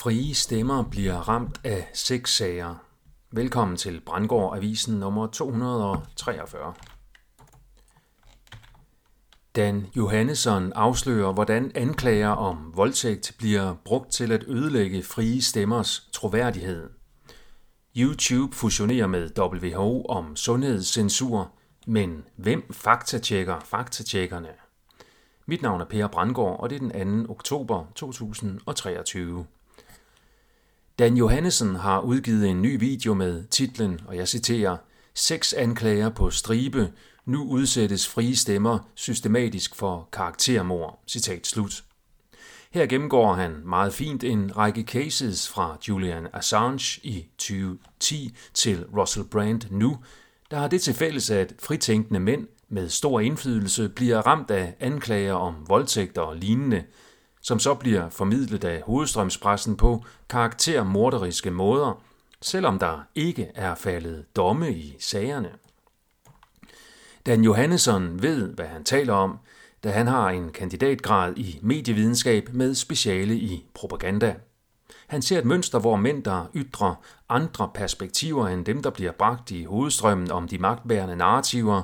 Frie stemmer bliver ramt af seks sager. Velkommen til Brandgård Avisen nummer 243. Dan Johannesson afslører, hvordan anklager om voldtægt bliver brugt til at ødelægge frie stemmers troværdighed. YouTube fusionerer med WHO om sundhedscensur, men hvem faktatjekker faktatjekkerne? Mit navn er Per Brandgård, og det er den 2. oktober 2023. Dan Johannesson har udgivet en ny video med titlen, og jeg citerer, Seks anklager på stribe, nu udsættes frie stemmer systematisk for karaktermord. Citat slut. Her gennemgår han meget fint en række cases fra Julian Assange i 2010 til Russell Brand nu, der har det til fælles, at fritænkende mænd med stor indflydelse bliver ramt af anklager om voldtægter og lignende, som så bliver formidlet af hovedstrømspressen på karaktermorderiske måder, selvom der ikke er faldet domme i sagerne. Dan Johannesson ved, hvad han taler om, da han har en kandidatgrad i medievidenskab med speciale i propaganda. Han ser et mønster, hvor mænd, der ytrer andre perspektiver end dem, der bliver bragt i hovedstrømmen om de magtbærende narrativer,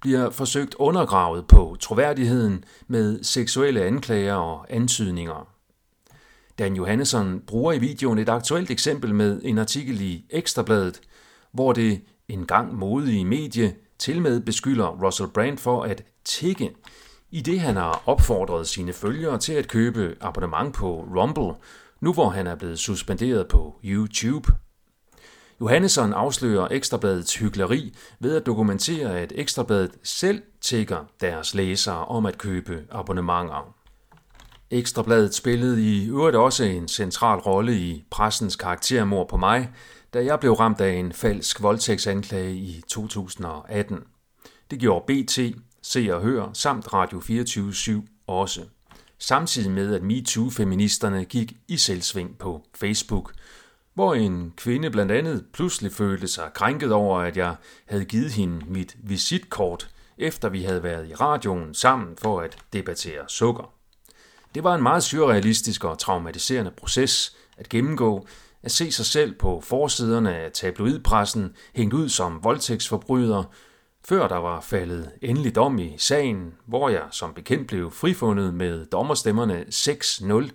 bliver forsøgt undergravet på troværdigheden med seksuelle anklager og antydninger. Dan Johannesson bruger i videoen et aktuelt eksempel med en artikel i Ekstrabladet, hvor det en gang modige medie til med beskylder Russell Brand for at tikke, i det han har opfordret sine følgere til at købe abonnement på Rumble, nu hvor han er blevet suspenderet på YouTube. Johannesson afslører Ekstrabladets hyggeleri ved at dokumentere, at Ekstrabladet selv tækker deres læsere om at købe abonnementer. Ekstrabladet spillede i øvrigt også en central rolle i pressens karaktermord på mig, da jeg blev ramt af en falsk voldtægtsanklage i 2018. Det gjorde BT, Se og Hør samt Radio 24 også. Samtidig med, at MeToo-feministerne gik i selvsving på Facebook – hvor en kvinde blandt andet pludselig følte sig krænket over, at jeg havde givet hende mit visitkort, efter vi havde været i radioen sammen for at debattere sukker. Det var en meget surrealistisk og traumatiserende proces at gennemgå, at se sig selv på forsiderne af tabloidpressen hængt ud som voldtægtsforbryder, før der var faldet endelig dom i sagen, hvor jeg som bekendt blev frifundet med dommerstemmerne 6-0,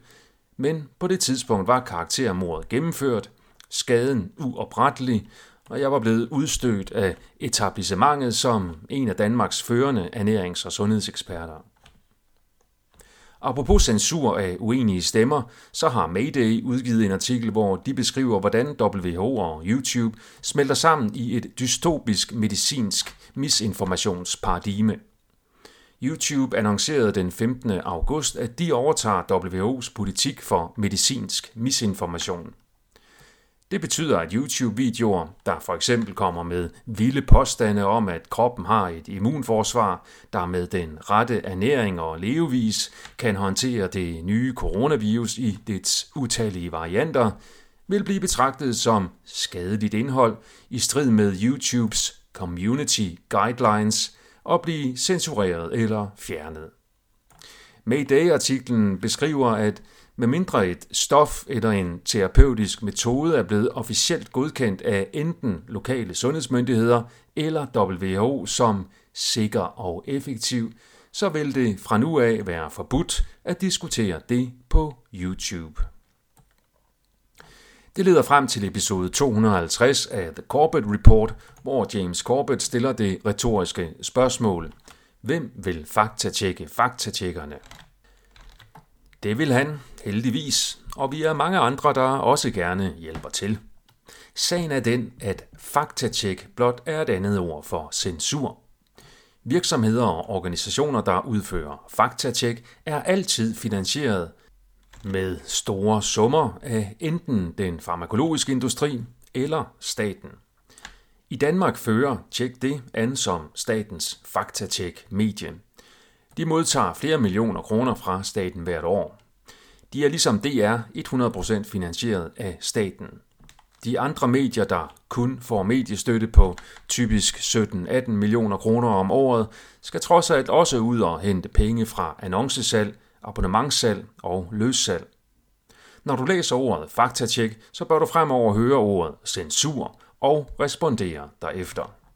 men på det tidspunkt var karaktermordet gennemført, skaden uoprettelig, og jeg var blevet udstødt af etablissementet som en af Danmarks førende ernærings- og sundhedseksperter. Apropos censur af uenige stemmer, så har Mayday udgivet en artikel, hvor de beskriver, hvordan WHO og YouTube smelter sammen i et dystopisk medicinsk misinformationsparadigme. YouTube annoncerede den 15. august, at de overtager WHO's politik for medicinsk misinformation. Det betyder, at YouTube-videoer, der for eksempel kommer med vilde påstande om, at kroppen har et immunforsvar, der med den rette ernæring og levevis kan håndtere det nye coronavirus i dets utallige varianter, vil blive betragtet som skadeligt indhold i strid med YouTubes community guidelines og blive censureret eller fjernet. Mayday-artiklen beskriver, at medmindre et stof eller en terapeutisk metode er blevet officielt godkendt af enten lokale sundhedsmyndigheder eller WHO som sikker og effektiv, så vil det fra nu af være forbudt at diskutere det på YouTube. Det leder frem til episode 250 af The Corbett Report, hvor James Corbett stiller det retoriske spørgsmål. Hvem vil faktatjekke faktatjekkerne? Det vil han, heldigvis, og vi er mange andre, der også gerne hjælper til. Sagen er den, at faktatjek blot er et andet ord for censur. Virksomheder og organisationer, der udfører faktatjek, er altid finansieret med store summer af enten den farmakologiske industri eller staten. I Danmark fører Tjek det an som statens faktatjek medie. De modtager flere millioner kroner fra staten hvert år. De er ligesom DR 100% finansieret af staten. De andre medier, der kun får mediestøtte på typisk 17-18 millioner kroner om året, skal trods alt også ud og hente penge fra annoncesalg, abonnementssalg og løssalg. Når du læser ordet faktatjek, så bør du fremover høre ordet censur og respondere derefter.